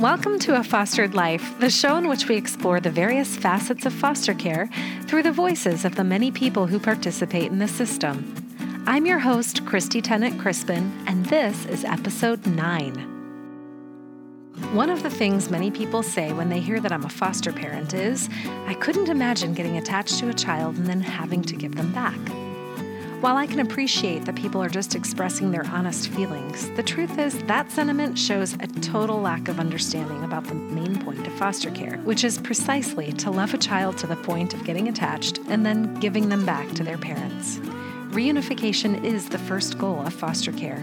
Welcome to A Fostered Life, the show in which we explore the various facets of foster care through the voices of the many people who participate in the system. I'm your host, Christy Tennant Crispin, and this is episode 9. One of the things many people say when they hear that I'm a foster parent is, I couldn't imagine getting attached to a child and then having to give them back. While I can appreciate that people are just expressing their honest feelings, the truth is that sentiment shows a total lack of understanding about the main point of foster care, which is precisely to love a child to the point of getting attached and then giving them back to their parents. Reunification is the first goal of foster care.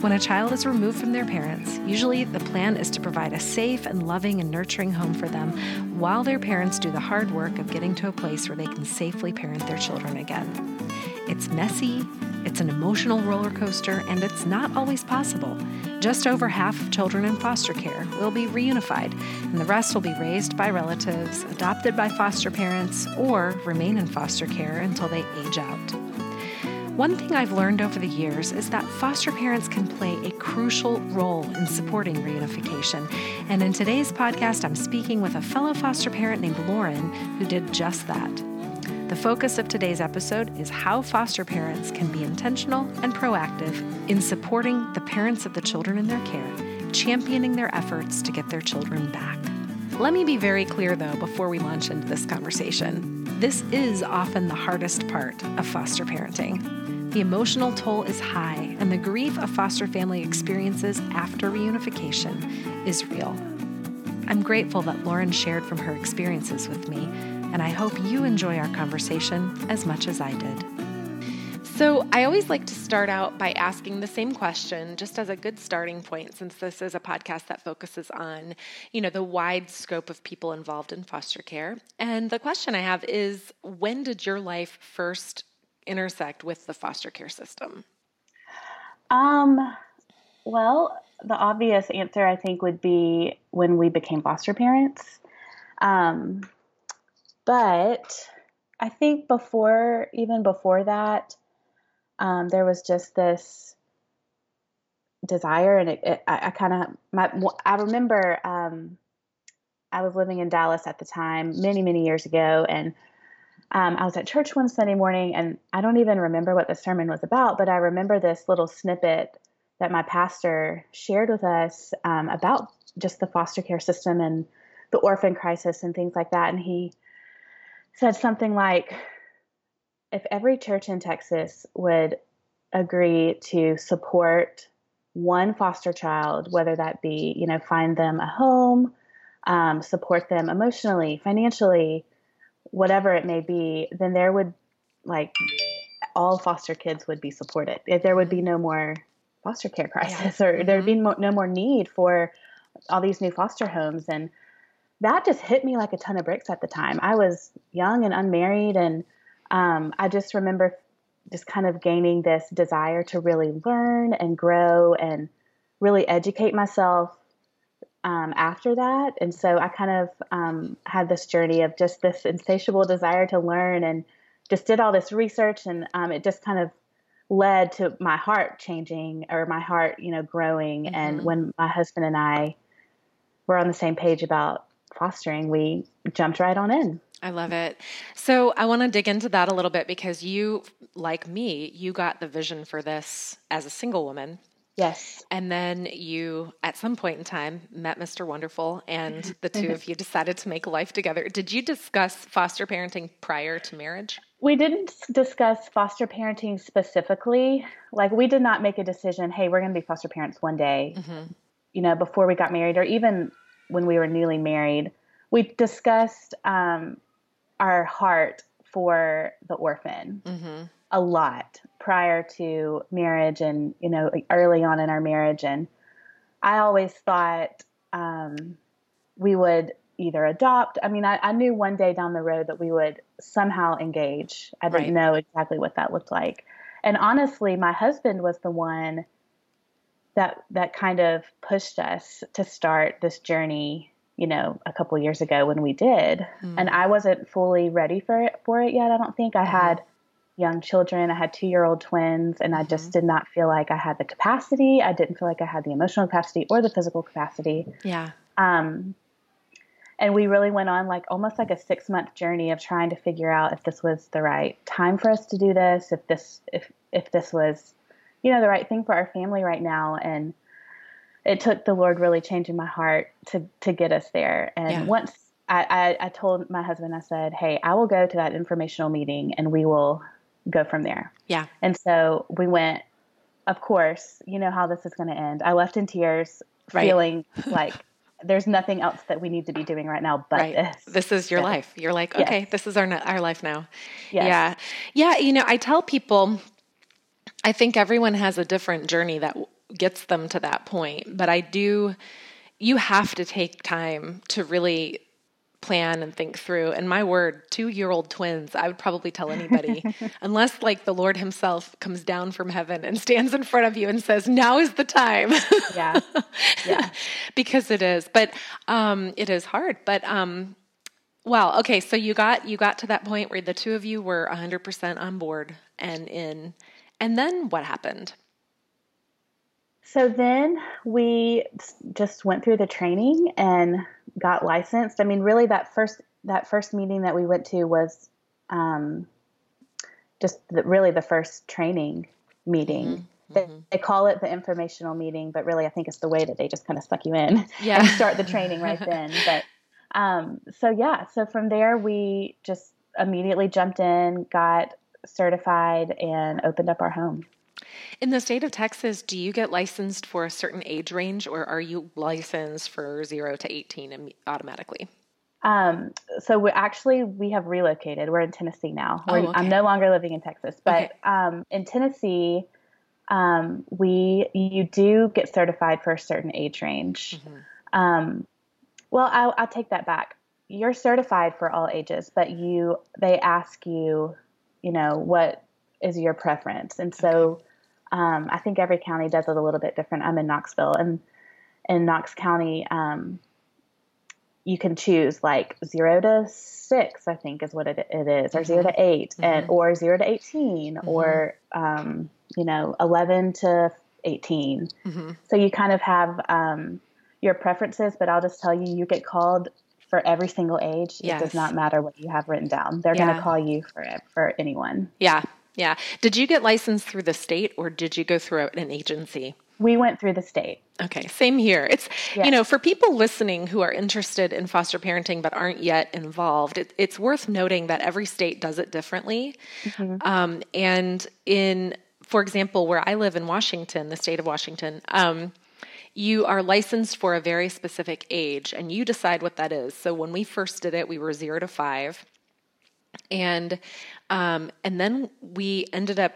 When a child is removed from their parents, usually the plan is to provide a safe and loving and nurturing home for them while their parents do the hard work of getting to a place where they can safely parent their children again. It's messy, it's an emotional roller coaster, and it's not always possible. Just over half of children in foster care will be reunified, and the rest will be raised by relatives, adopted by foster parents, or remain in foster care until they age out. One thing I've learned over the years is that foster parents can play a crucial role in supporting reunification. And in today's podcast, I'm speaking with a fellow foster parent named Lauren who did just that. The focus of today's episode is how foster parents can be intentional and proactive in supporting the parents of the children in their care, championing their efforts to get their children back. Let me be very clear, though, before we launch into this conversation. This is often the hardest part of foster parenting. The emotional toll is high, and the grief a foster family experiences after reunification is real. I'm grateful that Lauren shared from her experiences with me and I hope you enjoy our conversation as much as I did. So, I always like to start out by asking the same question just as a good starting point since this is a podcast that focuses on, you know, the wide scope of people involved in foster care. And the question I have is when did your life first intersect with the foster care system? Um, well, the obvious answer I think would be when we became foster parents. Um, but I think before, even before that, um, there was just this desire, and it, it, I, I kind of, I remember um, I was living in Dallas at the time, many, many years ago, and um, I was at church one Sunday morning, and I don't even remember what the sermon was about, but I remember this little snippet that my pastor shared with us um, about just the foster care system and the orphan crisis and things like that. And he said something like if every church in Texas would agree to support one foster child, whether that be, you know, find them a home, um, support them emotionally, financially, whatever it may be, then there would, like, all foster kids would be supported. If there would be no more foster care crisis, yeah. or there'd be mm-hmm. no more need for all these new foster homes. And that just hit me like a ton of bricks at the time. I was young and unmarried, and um, I just remember just kind of gaining this desire to really learn and grow and really educate myself um, after that. And so I kind of um, had this journey of just this insatiable desire to learn and just did all this research, and um, it just kind of led to my heart changing or my heart, you know, growing. Mm-hmm. And when my husband and I were on the same page about fostering, we jumped right on in. I love it. So I want to dig into that a little bit because you, like me, you got the vision for this as a single woman. Yes. And then you, at some point in time, met Mr. Wonderful, and the two of you decided to make life together. Did you discuss foster parenting prior to marriage? We didn't discuss foster parenting specifically. Like, we did not make a decision, hey, we're going to be foster parents one day, mm-hmm. you know, before we got married, or even when we were newly married, we discussed um, our heart for the orphan mm-hmm. a lot prior to marriage and you know early on in our marriage and i always thought um, we would either adopt i mean I, I, knew one day down the road that we would somehow engage i didn't right. know exactly what that looked like and honestly my husband was the one that that kind of pushed us to start this journey you know a couple years ago when we did mm. and i wasn't fully ready for it for it yet i don't think i mm. had young children i had two year old twins and i just mm-hmm. did not feel like i had the capacity i didn't feel like i had the emotional capacity or the physical capacity yeah Um, and we really went on like almost like a six month journey of trying to figure out if this was the right time for us to do this, if this if if this was, you know, the right thing for our family right now. And it took the Lord really changing my heart to to get us there. And yeah. once I, I, I told my husband, I said, Hey, I will go to that informational meeting and we will go from there. Yeah. And so we went, of course, you know how this is going to end. I left in tears, right. feeling like there's nothing else that we need to be doing right now but right. this. This is your yes. life. You're like, okay, yes. this is our our life now. Yes. Yeah. Yeah, you know, I tell people I think everyone has a different journey that gets them to that point, but I do you have to take time to really plan and think through. And my word, two year old twins, I would probably tell anybody, unless like the Lord Himself comes down from heaven and stands in front of you and says, Now is the time. yeah. Yeah. because it is. But um, it is hard. But um, well, okay, so you got you got to that point where the two of you were 100% on board and in. And then what happened? So then we just went through the training and got licensed. I mean, really, that first that first meeting that we went to was um, just the, really the first training meeting. Mm-hmm. They, mm-hmm. they, call it the informational meeting, but really, I think it's the way that they just kind of suck you in yeah. and start the training right then. But um, so yeah, so from there we just immediately jumped in, got certified, and opened up our home. In the state of Texas, do you get licensed for a certain age range or are you licensed for 0 to 18 automatically? Um, so we actually we have relocated. We're in Tennessee now. Oh, okay. I'm no longer living in Texas, but okay. um, in Tennessee, um, we you do get certified for a certain age range. Mm-hmm. Um, well, I'll, I'll take that back. You're certified for all ages, but you they ask you, you know, what is your preference, and so. Um, I think every county does it a little bit different. I'm in Knoxville, and in Knox County, um, you can choose like zero to six, I think is what it, it is, or mm-hmm. zero to 8 mm-hmm. and or zero to 18, mm-hmm. or um, you know, eleven to 18. Mm-hmm. So you kind of have um, your preferences, but I'll just tell you, you get called for every single age. Yes. It does not matter what you have written down. They're yeah. going to call you for it for anyone. Yeah, yeah. Did you get licensed through the state or did you go through an agency? We went through the state. Okay, same here. It's, yes. you know, for people listening who are interested in foster parenting but aren't yet involved, it, it's worth noting that every state does it differently. Mm-hmm. Um, and in, for example, where I live in Washington, the state of Washington, um, you are licensed for a very specific age and you decide what that is. So when we first did it, we were zero to five. And um, and then we ended up,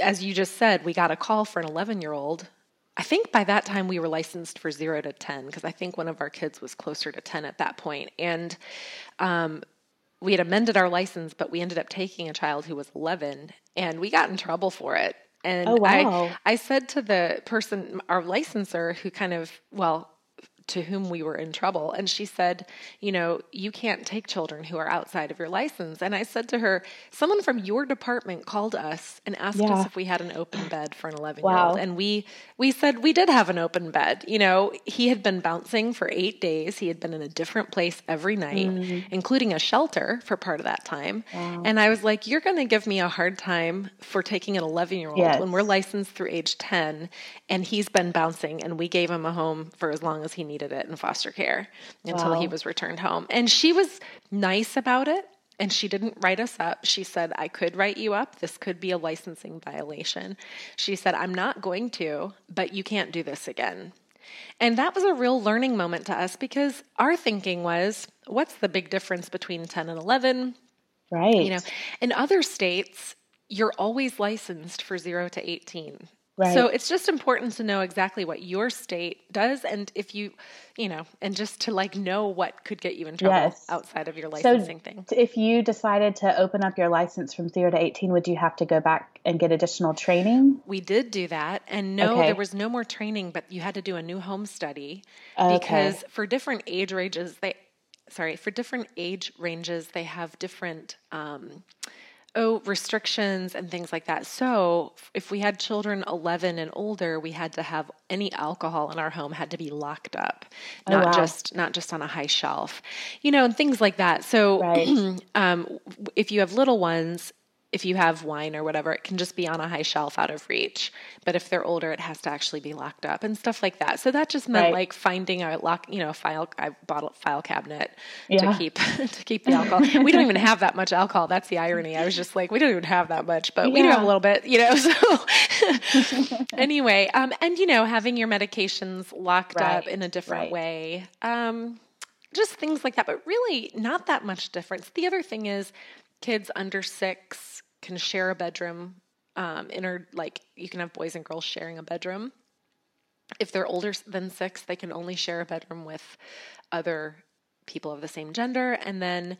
as you just said, we got a call for an 11 year old. I think by that time we were licensed for zero to 10 because I think one of our kids was closer to 10 at that point. And um, we had amended our license, but we ended up taking a child who was 11 and we got in trouble for it. And oh, wow. I, I said to the person, our licensor, who kind of, well, to whom we were in trouble. And she said, You know, you can't take children who are outside of your license. And I said to her, Someone from your department called us and asked yeah. us if we had an open bed for an 11 year old. And we, we said we did have an open bed. You know, he had been bouncing for eight days. He had been in a different place every night, mm. including a shelter for part of that time. Wow. And I was like, You're going to give me a hard time for taking an 11 year old when we're licensed through age 10 and he's been bouncing and we gave him a home for as long as he needed needed it in foster care until wow. he was returned home. And she was nice about it. And she didn't write us up. She said, I could write you up. This could be a licensing violation. She said, I'm not going to, but you can't do this again. And that was a real learning moment to us because our thinking was, what's the big difference between 10 and 11? Right. You know, in other states, you're always licensed for 0 to 18. Right. So it's just important to know exactly what your state does and if you, you know, and just to like know what could get you in trouble yes. outside of your licensing so thing. If you decided to open up your license from 0 to 18, would you have to go back and get additional training? We did do that. And no, okay. there was no more training, but you had to do a new home study okay. because for different age ranges, they sorry, for different age ranges, they have different um, oh, restrictions and things like that. So if we had children 11 and older, we had to have any alcohol in our home had to be locked up, oh, not oh, wow. just not just on a high shelf, you know, and things like that. So right. um, if you have little ones, if you have wine or whatever, it can just be on a high shelf out of reach. But if they're older, it has to actually be locked up and stuff like that. So that just meant right. like finding a lock, you know, file. A file cabinet yeah. to keep to keep the alcohol. we don't even have that much alcohol. That's the irony. I was just like, we don't even have that much, but yeah. we do have a little bit, you know. So anyway, um, and you know, having your medications locked right. up in a different right. way. Um, just things like that, but really not that much difference. The other thing is kids under six can share a bedroom. Um, inner like you can have boys and girls sharing a bedroom. If they're older than six, they can only share a bedroom with other people of the same gender. And then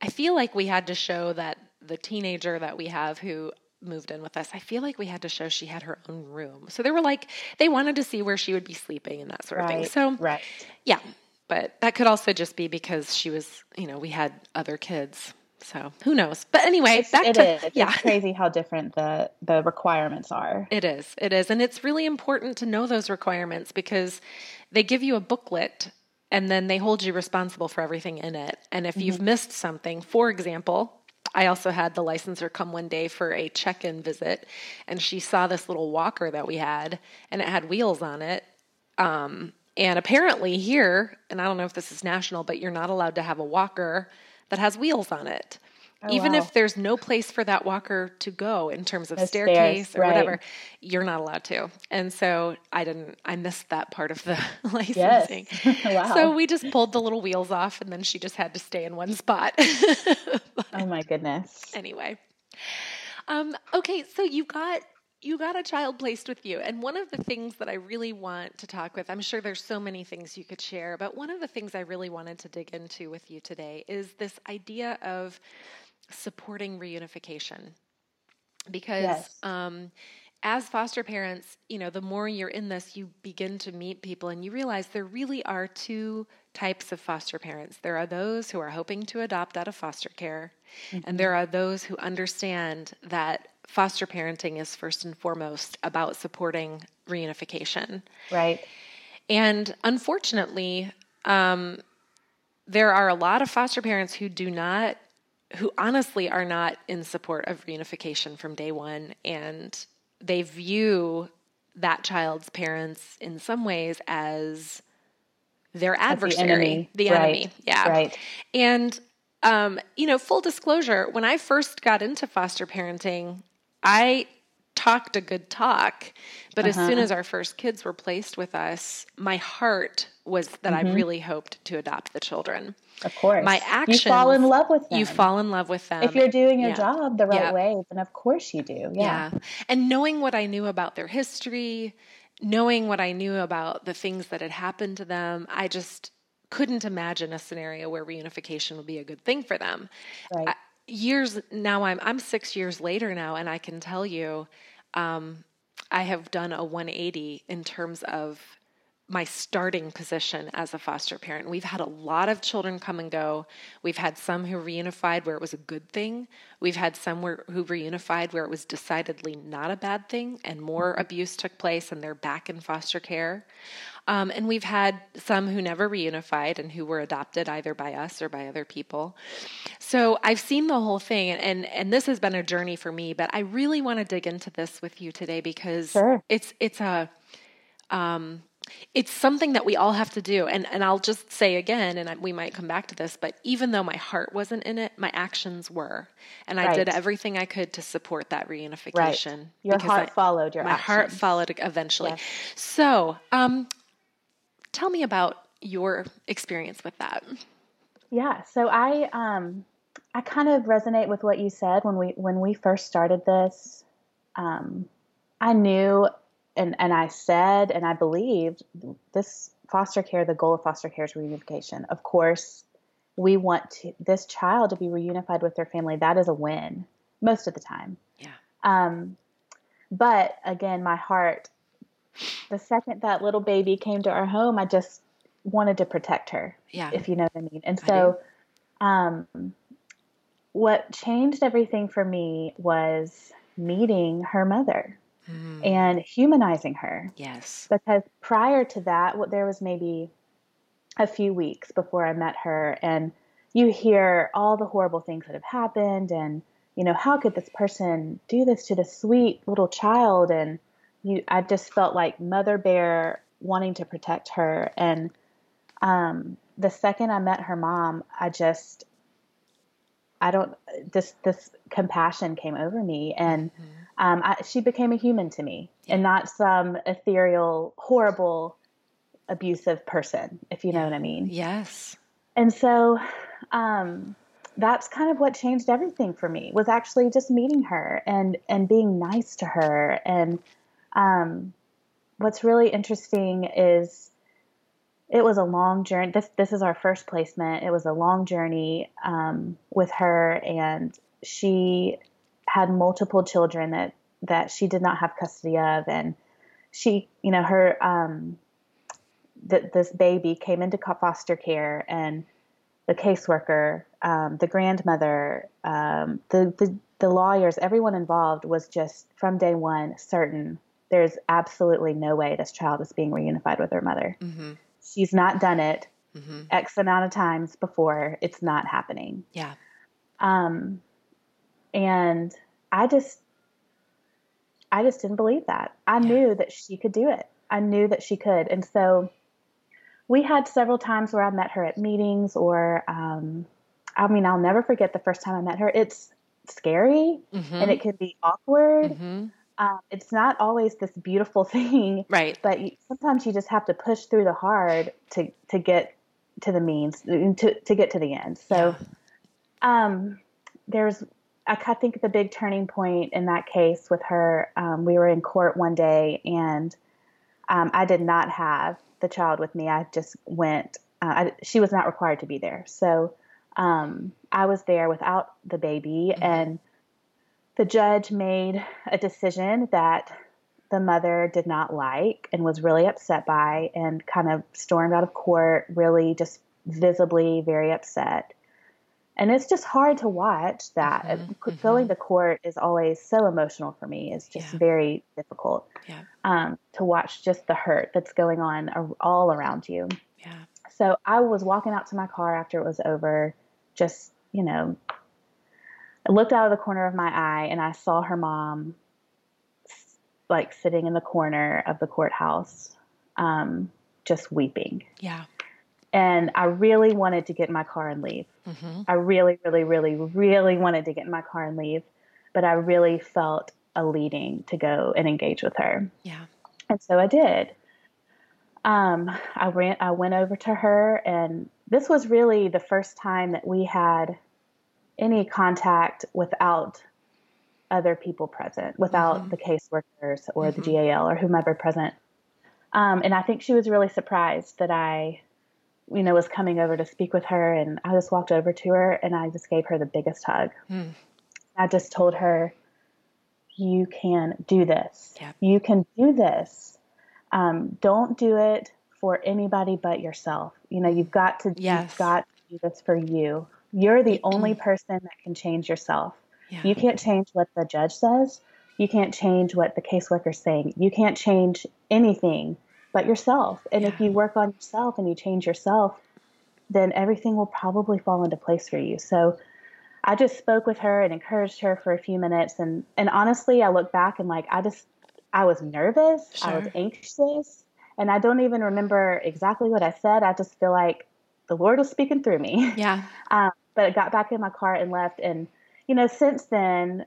I feel like we had to show that the teenager that we have who moved in with us, I feel like we had to show she had her own room. So they were like, they wanted to see where she would be sleeping and that sort of thing. So, right. yeah. But that could also just be because she was, you know, we had other kids. So who knows? But anyway, it's, back it to, is. yeah, it's crazy how different the the requirements are. It is. It is, and it's really important to know those requirements because they give you a booklet and then they hold you responsible for everything in it. And if mm-hmm. you've missed something, for example, I also had the licensor come one day for a check in visit, and she saw this little walker that we had, and it had wheels on it. Um, and apparently, here, and I don't know if this is national, but you're not allowed to have a walker that has wheels on it. Oh, Even wow. if there's no place for that walker to go in terms of staircase stairs, or right. whatever, you're not allowed to. And so I didn't, I missed that part of the licensing. Yes. wow. So we just pulled the little wheels off and then she just had to stay in one spot. but, oh my goodness. Anyway. Um, okay, so you got you got a child placed with you. And one of the things that I really want to talk with, I'm sure there's so many things you could share, but one of the things I really wanted to dig into with you today is this idea of supporting reunification. Because yes. um, as foster parents, you know, the more you're in this, you begin to meet people and you realize there really are two types of foster parents. There are those who are hoping to adopt out of foster care, mm-hmm. and there are those who understand that foster parenting is first and foremost about supporting reunification. Right. And unfortunately, um, there are a lot of foster parents who do not, who honestly are not in support of reunification from day one. And they view that child's parents in some ways as their adversary, the enemy. The right. enemy. Yeah. Right. And, um, you know, full disclosure, when I first got into foster parenting, I talked a good talk, but uh-huh. as soon uh-huh. as our first kids were placed with us, my heart was that mm-hmm. I really hoped to adopt the children. Of course. My actions. You fall in love with them. You fall in love with them. If you're doing your yeah. job the right yeah. way, then of course you do. Yeah. yeah. And knowing what I knew about their history, knowing what I knew about the things that had happened to them, I just couldn't imagine a scenario where reunification would be a good thing for them. Right. I, years now i'm i'm six years later now and i can tell you um, i have done a 180 in terms of my starting position as a foster parent. We've had a lot of children come and go. We've had some who reunified where it was a good thing. We've had some where, who reunified where it was decidedly not a bad thing and more abuse took place and they're back in foster care. Um, and we've had some who never reunified and who were adopted either by us or by other people. So I've seen the whole thing, and and this has been a journey for me. But I really want to dig into this with you today because sure. it's it's a um, it's something that we all have to do. And and I'll just say again and I, we might come back to this but even though my heart wasn't in it my actions were. And I did everything I could to support that reunification right. your heart I, followed your my actions. heart followed eventually. Yes. so um, tell me about your experience with that. Yeah. So I um I kind of resonate with what you said when we when we first started this. Um I knew and and I said and I believed this foster care, the goal of foster care is reunification. Of course, we want to, this child to be reunified with their family. That is a win most of the time. Yeah. Um, but again, my heart, the second that little baby came to our home, I just wanted to protect her. Yeah. If you know what I mean. And so, um, what changed everything for me was meeting her mother mm. and humanizing her. Yes. Because prior to that, what there was maybe a few weeks before I met her and you hear all the horrible things that have happened and you know how could this person do this to the sweet little child and you I just felt like mother bear wanting to protect her and um, the second I met her mom I just I don't this this compassion came over me and mm-hmm. Um, I, she became a human to me. Yeah. and not some ethereal horrible abusive person if you know what I mean. Yes. And so um, that's kind of what changed everything for me was actually just meeting her and and being nice to her. And um, what's really interesting is it was a long journey. This this is our first placement. It was a long journey um, with her and she had multiple children that that she did not have custody of and she you know her um, th- this baby came into foster care and the caseworker, um, the grandmother, um, the, the, the lawyers, everyone involved was just from day one certain there's absolutely no way this child is being reunified with her mother. Mm-hmm. She's not done it mm-hmm. X amount of times before. It's not happening. Yeah. Um, and I just, I just didn't believe that. I yeah. knew that she could do it. I knew that she could. And so we had several times where I met her at meetings, or um, I mean, I'll never forget the first time I met her. It's scary mm-hmm. and it can be awkward. Mm-hmm. Um, it's not always this beautiful thing, right? But you, sometimes you just have to push through the hard to to get to the means to to get to the end. So, yeah. um, there's I think the big turning point in that case with her. Um, we were in court one day and um, I did not have the child with me. I just went. Uh, I, she was not required to be there, so um, I was there without the baby, mm-hmm. and the judge made a decision that the mother did not like and was really upset by, and kind of stormed out of court, really just visibly very upset and it's just hard to watch that. Mm-hmm, mm-hmm. Going to court is always so emotional for me. It's just yeah. very difficult yeah. um, to watch just the hurt that's going on all around you. Yeah. So I was walking out to my car after it was over, just, you know, I looked out of the corner of my eye and I saw her mom like sitting in the corner of the courthouse, um, just weeping. Yeah. And I really wanted to get in my car and leave. Mm-hmm. I really, really, really, really wanted to get in my car and leave, but I really felt a leading to go and engage with her. Yeah. And so I did. Um, I ran, I went over to her, and this was really the first time that we had any contact without other people present, without mm-hmm. the caseworkers or mm-hmm. the GAL or whomever present. Um, and I think she was really surprised that I you know, was coming over to speak with her, and I just walked over to her and I just gave her the biggest hug. Mm. I just told her, "You can do this. You can do this. Um, don't do it for anybody but yourself. You know, you've got to. Yes. You've got to do this for you. You're the only person that can change yourself. Yeah. You can't change what the judge says. You can't change what the caseworker's saying. You can't change anything but yourself. And yeah. if you work on yourself and you change yourself, then everything will probably fall into place for you. So I just spoke with her and encouraged her for a few minutes and and honestly I look back and like I just I was nervous, sure. I was anxious, and I don't even remember exactly what I said. I just feel like the Lord was speaking through me. Yeah. Um, but I got back in my car and left and you know since then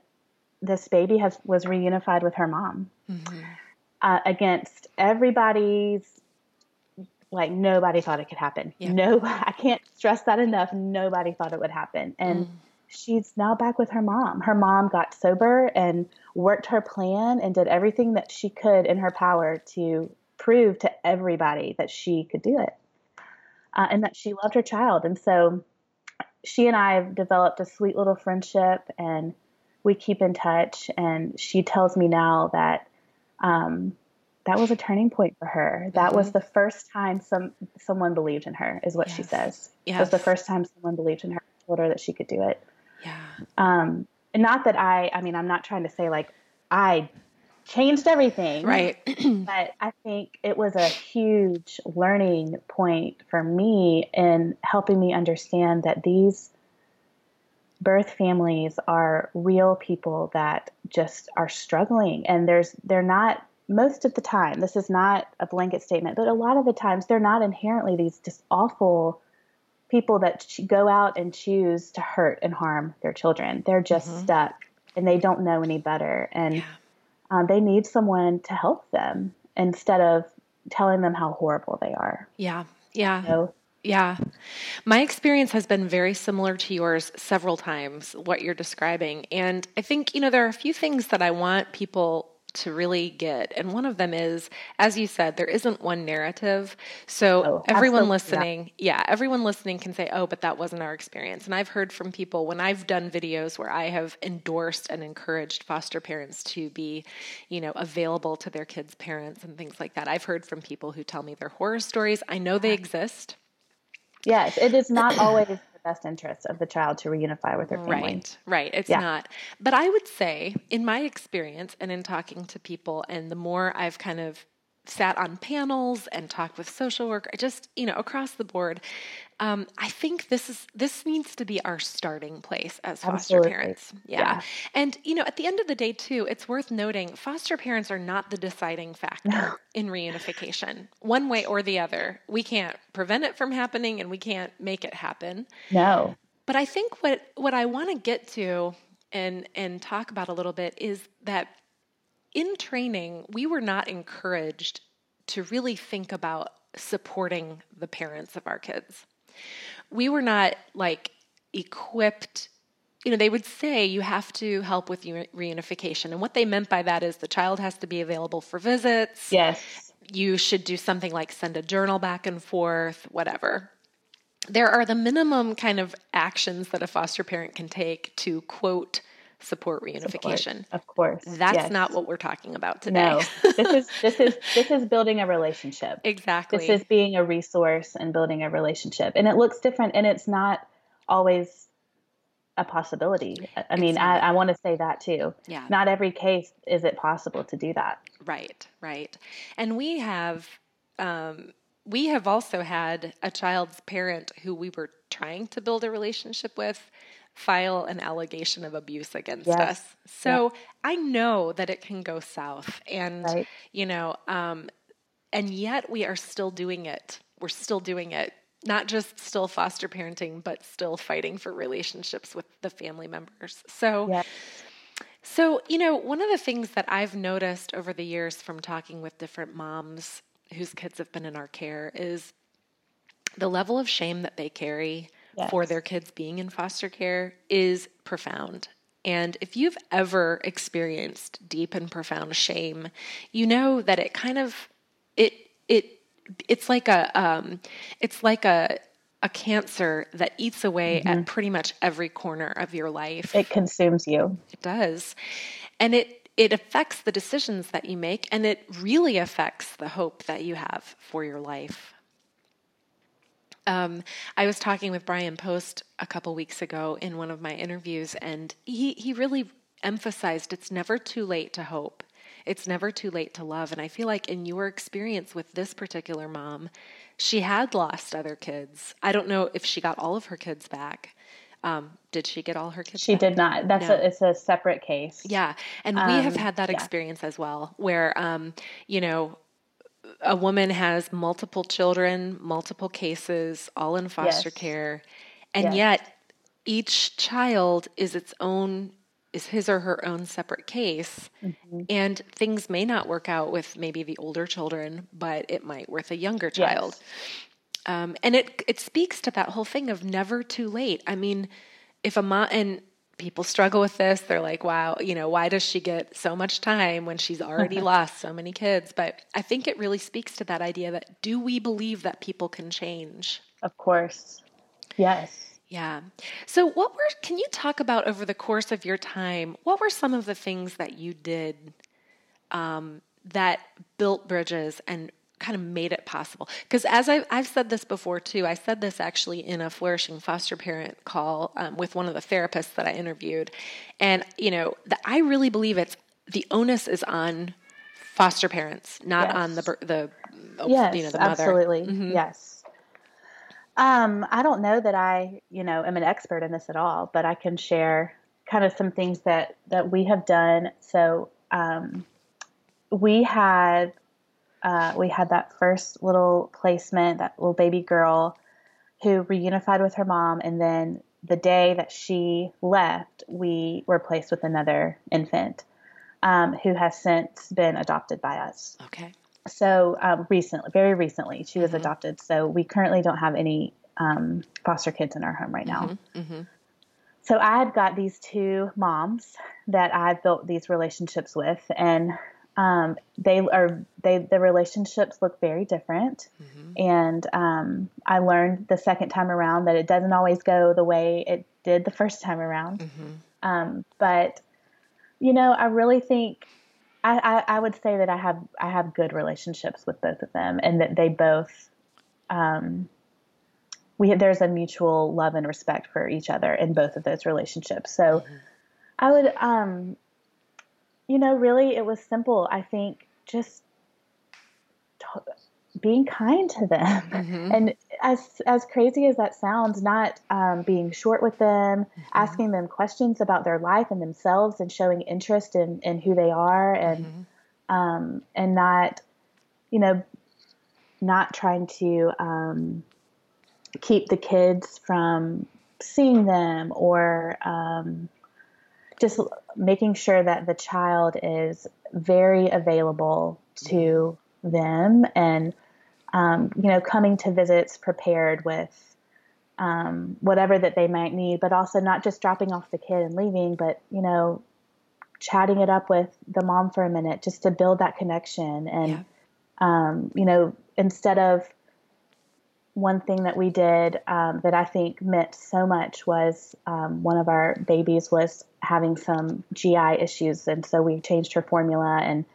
this baby has was reunified with her mom. Mm-hmm uh, against everybody's like nobody thought it could happen. Yeah. No, I can't stress that enough. Nobody thought it would happen. And mm. she's now back with her mom. Her mom got sober and worked her plan and did everything that she could in her power to prove to everybody that she could do it uh, and that she loved her child. And so she and I have developed a sweet little friendship and we keep in touch. And she tells me now that um, that was a turning point for her. That mm-hmm. was the first time some someone believed in her, is what yes. she says. Yes. It was the first time someone believed in her, told her that she could do it. Yeah. Um, and not that I, I mean, I'm not trying to say like I changed everything. Right. but I think it was a huge learning point for me in helping me understand that these birth families are real people that just are struggling. And there's they're not most of the time this is not a blanket statement but a lot of the times they're not inherently these just awful people that go out and choose to hurt and harm their children. They're just mm-hmm. stuck and they don't know any better. And yeah. um, they need someone to help them instead of telling them how horrible they are. Yeah. Yeah. So, yeah. My experience has been very similar to yours several times, what you're describing. And I think, you know, there are a few things that I want people to really get. And one of them is, as you said, there isn't one narrative. So oh, everyone listening, yeah. yeah, everyone listening can say, oh, but that wasn't our experience. And I've heard from people when I've done videos where I have endorsed and encouraged foster parents to be, you know, available to their kids' parents and things like that. I've heard from people who tell me their horror stories. I know they exist. Yes, it is not always the best interest of the child to reunify with their family. Right, right. It's yeah. not. But I would say, in my experience and in talking to people, and the more I've kind of sat on panels and talked with social work, just you know across the board. Um, I think this is this needs to be our starting place as foster Absolutely. parents. Yeah. yeah. and you know at the end of the day too, it's worth noting foster parents are not the deciding factor no. in reunification, one way or the other. We can't prevent it from happening, and we can't make it happen. No, but I think what what I want to get to and and talk about a little bit is that in training, we were not encouraged to really think about supporting the parents of our kids. We were not like equipped you know, they would say you have to help with reunification. And what they meant by that is the child has to be available for visits. Yes. You should do something like send a journal back and forth, whatever. There are the minimum kind of actions that a foster parent can take to quote support reunification. Support, of course. That's yes. not what we're talking about today. No. this is this is this is building a relationship. Exactly. This is being a resource and building a relationship. And it looks different and it's not always a possibility. I mean. I, I want to say that too. Yeah. Not every case is it possible to do that. Right, right. And we have um, we have also had a child's parent who we were trying to build a relationship with file an allegation of abuse against yes. us. So yeah. I know that it can go south. And, right. you know, um, and yet we are still doing it. We're still doing it. Not just still foster parenting, but still fighting for relationships with the family members. So, yeah. so you know, one of the things that I've noticed over the years from talking with different moms whose kids have been in our care is the level of shame that they carry yes. for their kids being in foster care is profound. And if you've ever experienced deep and profound shame, you know that it kind of it it it's like a um, it's like a a cancer that eats away mm-hmm. at pretty much every corner of your life. It consumes you. It does. And it it affects the decisions that you make and it really affects the hope that you have for your life. Um, I was talking with Bryan Post a couple weeks ago in one of my interviews, and he, he really emphasized it's never too late to hope. It's never too late to love. And I feel like in your experience with this particular mom, she had lost other kids. I don't know if she got all of her kids back. Um, did she get all her kids? Back? She back? did not. That's no. a, it's a separate case. Yeah, and um, we have um, had that yeah. experience as well, where um, you know a woman has multiple children, multiple cases, all in foster yes. care, and yes. yet each child is its own is his or her own separate case mm-hmm. and things may not work out with maybe the older children but it might with a younger child yes. um, and it it speaks to that whole thing of never too late i mean if a mom and people struggle with this. They're like, wow, you know, why does she get so much time when she's already lost so many kids? But I think it really speaks to that idea that do we believe that people can change? Of course. Yes. Yeah. So, what were, can you talk about over the course of your time, what were some of the things that you did um, that built bridges and kind of made it possible. Because as I've, I've, said this before too i said this actually in a flourishing foster parent call um, with one of the therapists that i interviewed. And you know the, i really believe it's the onus is on foster parents not yes. on the the yes, you know the mother. absolutely. Mm-hmm. yes. Um, i don't know that i you know am an expert in this at all but i can share kind of some things that that we have done. So um, we had uh, we had that first little placement, that little baby girl who reunified with her mom, and then the day that she left, we were placed with another infant um, who has since been adopted by us. Okay. So um, recently, very recently, she was mm-hmm. adopted. So we currently don't have any um, foster kids in our home right now. Mm-hmm. Mm-hmm. So I had got these two moms that I've built these relationships with, and um, they are they the relationships look very different mm-hmm. and um, i learned the second time around that it doesn't always go the way it did the first time around mm-hmm. um, but you know i really think I, I, I, would say that i have i have good relationships with both of them and that they both um, we there's a mutual love and respect for each other in both of those relationships so mm-hmm. i would um you know, really, it was simple. I think just t- being kind to them, mm-hmm. and as as crazy as that sounds, not um, being short with them, mm-hmm. asking them questions about their life and themselves, and showing interest in in who they are, and mm-hmm. um, and not, you know, not trying to um, keep the kids from seeing them or um, just making sure that the child is very available to them and um, you know coming to visits prepared with um, whatever that they might need but also not just dropping off the kid and leaving but you know chatting it up with the mom for a minute just to build that connection and yeah. um, you know instead of one thing that we did um, that I think meant so much was um, one of our babies was having some GI issues, and so we changed her formula. And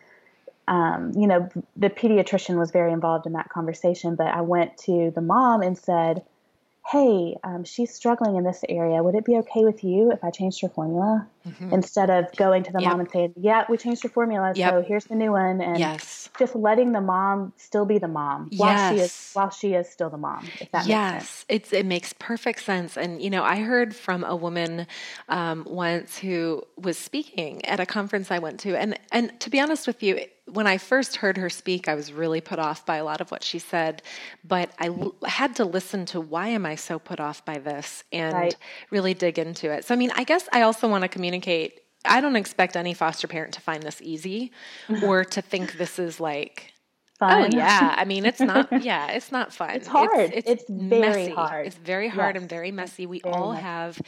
um, you know, the pediatrician was very involved in that conversation. But I went to the mom and said, hey, um, she's struggling in this area. Would it be okay with you if I changed her formula? Mm-hmm. Instead of going to the yep. mom and saying, yeah, we changed her formula, yep. so here's the new one. And yes. just letting the mom still be the mom while yes. she is while she is still the mom. yes, it's it makes perfect sense. And you know, I heard from a woman um, once who was speaking at a conference I went to, and and to be honest with you, when I first heard her speak, I was really put off by a lot of what she said, but I l- had to listen to why am I so put off by this and right. really dig into it. So, I mean, I guess I also want to communicate. I don't expect any foster parent to find this easy or to think this is like, oh, fun. oh yeah. I mean, it's not. Yeah, it's not fun. It's hard. It's, it's, it's very messy. hard. It's very hard yes. and very messy. We very all have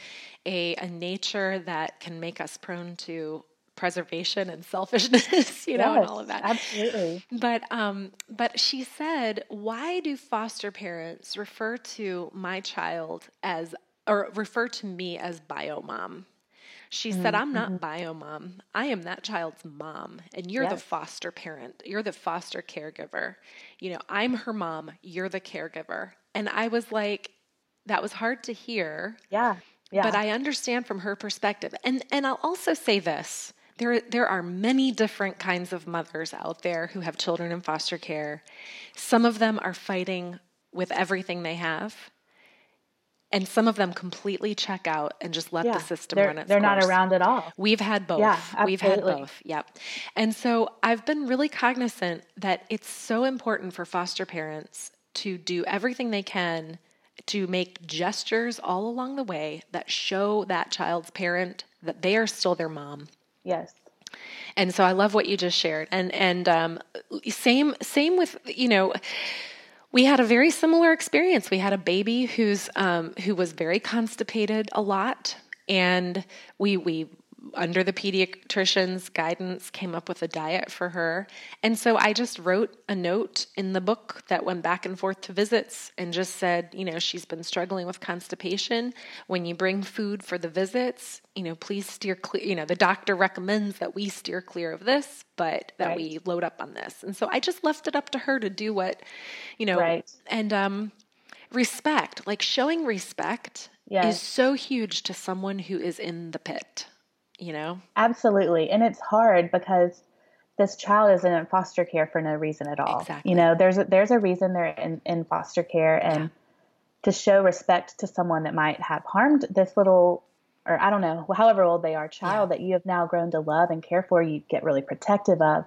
a, a nature that can make us prone to preservation and selfishness, you know, yes, and all of that. Absolutely. But um, but she said, why do foster parents refer to my child as or refer to me as bio mom? She mm-hmm. said, I'm not mm-hmm. bio mom. I am that child's mom. And you're yes. the foster parent. You're the foster caregiver. You know, I'm her mom. You're the caregiver. And I was like, that was hard to hear. Yeah. Yeah. But I understand from her perspective. And and I'll also say this. There, there are many different kinds of mothers out there who have children in foster care. Some of them are fighting with everything they have, and some of them completely check out and just let yeah, the system run its They're course. not around at all. We've had both. Yeah, absolutely. We've had both. Yep. And so I've been really cognizant that it's so important for foster parents to do everything they can to make gestures all along the way that show that child's parent that they are still their mom Yes. And so I love what you just shared. And and um, same same with you know we had a very similar experience. We had a baby who's um, who was very constipated a lot, and we we under the pediatrician's guidance, came up with a diet for her. And so I just wrote a note in the book that went back and forth to visits and just said, you know, she's been struggling with constipation. When you bring food for the visits, you know, please steer clear. You know, the doctor recommends that we steer clear of this, but that right. we load up on this. And so I just left it up to her to do what, you know, right. and um, respect, like showing respect yes. is so huge to someone who is in the pit you know? Absolutely. And it's hard because this child isn't in foster care for no reason at all. Exactly. You know, there's a, there's a reason they're in, in foster care and yeah. to show respect to someone that might have harmed this little or I don't know, however old they are, child yeah. that you have now grown to love and care for, you get really protective of.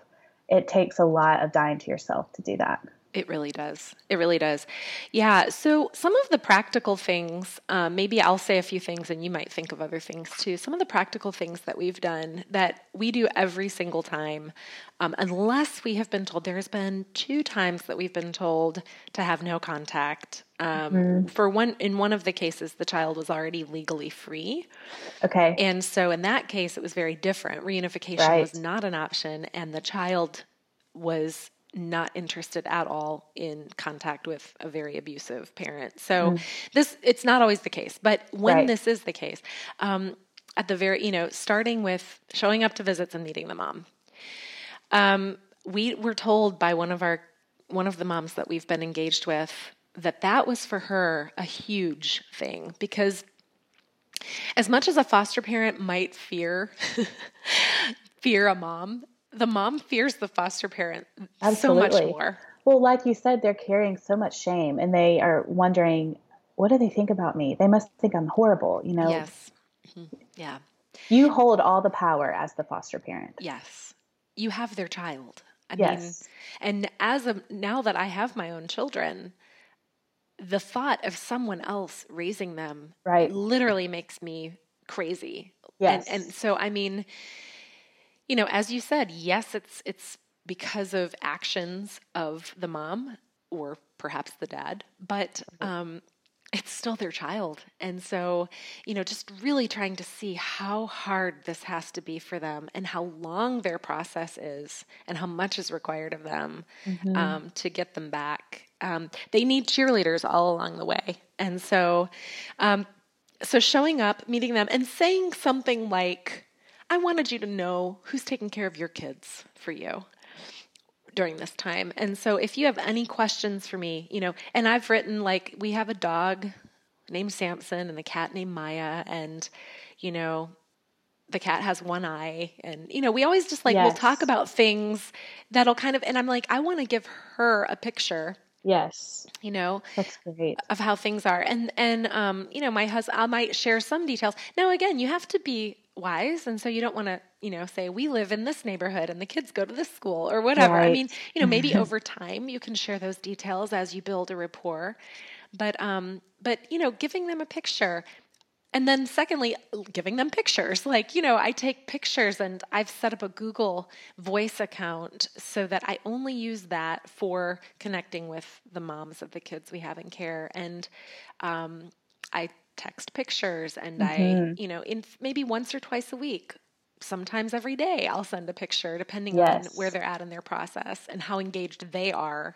It takes a lot of dying to yourself to do that. It really does. It really does. Yeah. So, some of the practical things, um, maybe I'll say a few things and you might think of other things too. Some of the practical things that we've done that we do every single time, um, unless we have been told, there's been two times that we've been told to have no contact. Um, mm-hmm. For one, in one of the cases, the child was already legally free. Okay. And so, in that case, it was very different. Reunification right. was not an option, and the child was not interested at all in contact with a very abusive parent. So mm. this it's not always the case, but when right. this is the case, um, at the very you know starting with showing up to visits and meeting the mom, um, we were told by one of our one of the moms that we've been engaged with that that was for her a huge thing because as much as a foster parent might fear fear a mom the mom fears the foster parent Absolutely. so much more. Well, like you said, they're carrying so much shame and they are wondering, what do they think about me? They must think I'm horrible, you know? Yes. Mm-hmm. Yeah. You hold all the power as the foster parent. Yes. You have their child. I yes. mean, and as of now that I have my own children, the thought of someone else raising them right. literally makes me crazy. Yes. And, and so, I mean, you know, as you said, yes, it's it's because of actions of the mom or perhaps the dad, but um, it's still their child. And so, you know, just really trying to see how hard this has to be for them and how long their process is and how much is required of them mm-hmm. um, to get them back. Um, they need cheerleaders all along the way. And so, um, so showing up, meeting them, and saying something like, I wanted you to know who's taking care of your kids for you during this time. And so if you have any questions for me, you know, and I've written like we have a dog named Samson and a cat named Maya and you know, the cat has one eye and you know we always just like yes. we'll talk about things that'll kind of and i'm like i want to give her a picture. Yes. You know that's great. of how things are. And and um you know my husband i might share some details. Now again you have to be wise and so you don't want to you know say we live in this neighborhood and the kids go to this school or whatever. Right. i mean you know maybe over time you can share those details as you build a rapport. But um but you know giving them a picture and then secondly giving them pictures. Like you know i take pictures and i've set up a google voice account so that i only use that for connecting with the moms of the kids we have in care. And um, i text pictures and mm-hmm. I, you know, in maybe once or twice a week, sometimes every day, I'll send a picture depending yes. on where they're at in their process and how engaged they are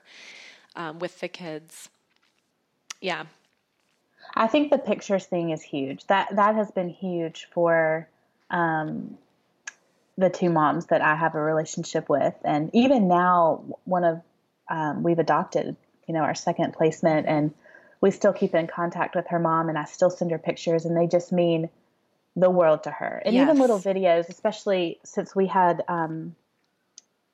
um, with the kids. Yeah. I think the pictures thing is huge. That that has been huge for um, the two moms that I have a relationship with, and even now, one of um, we've adopted, you know, our second placement, and we still keep in contact with her mom and I still send her pictures and they just mean the world to her. And yes. even little videos, especially since we had um,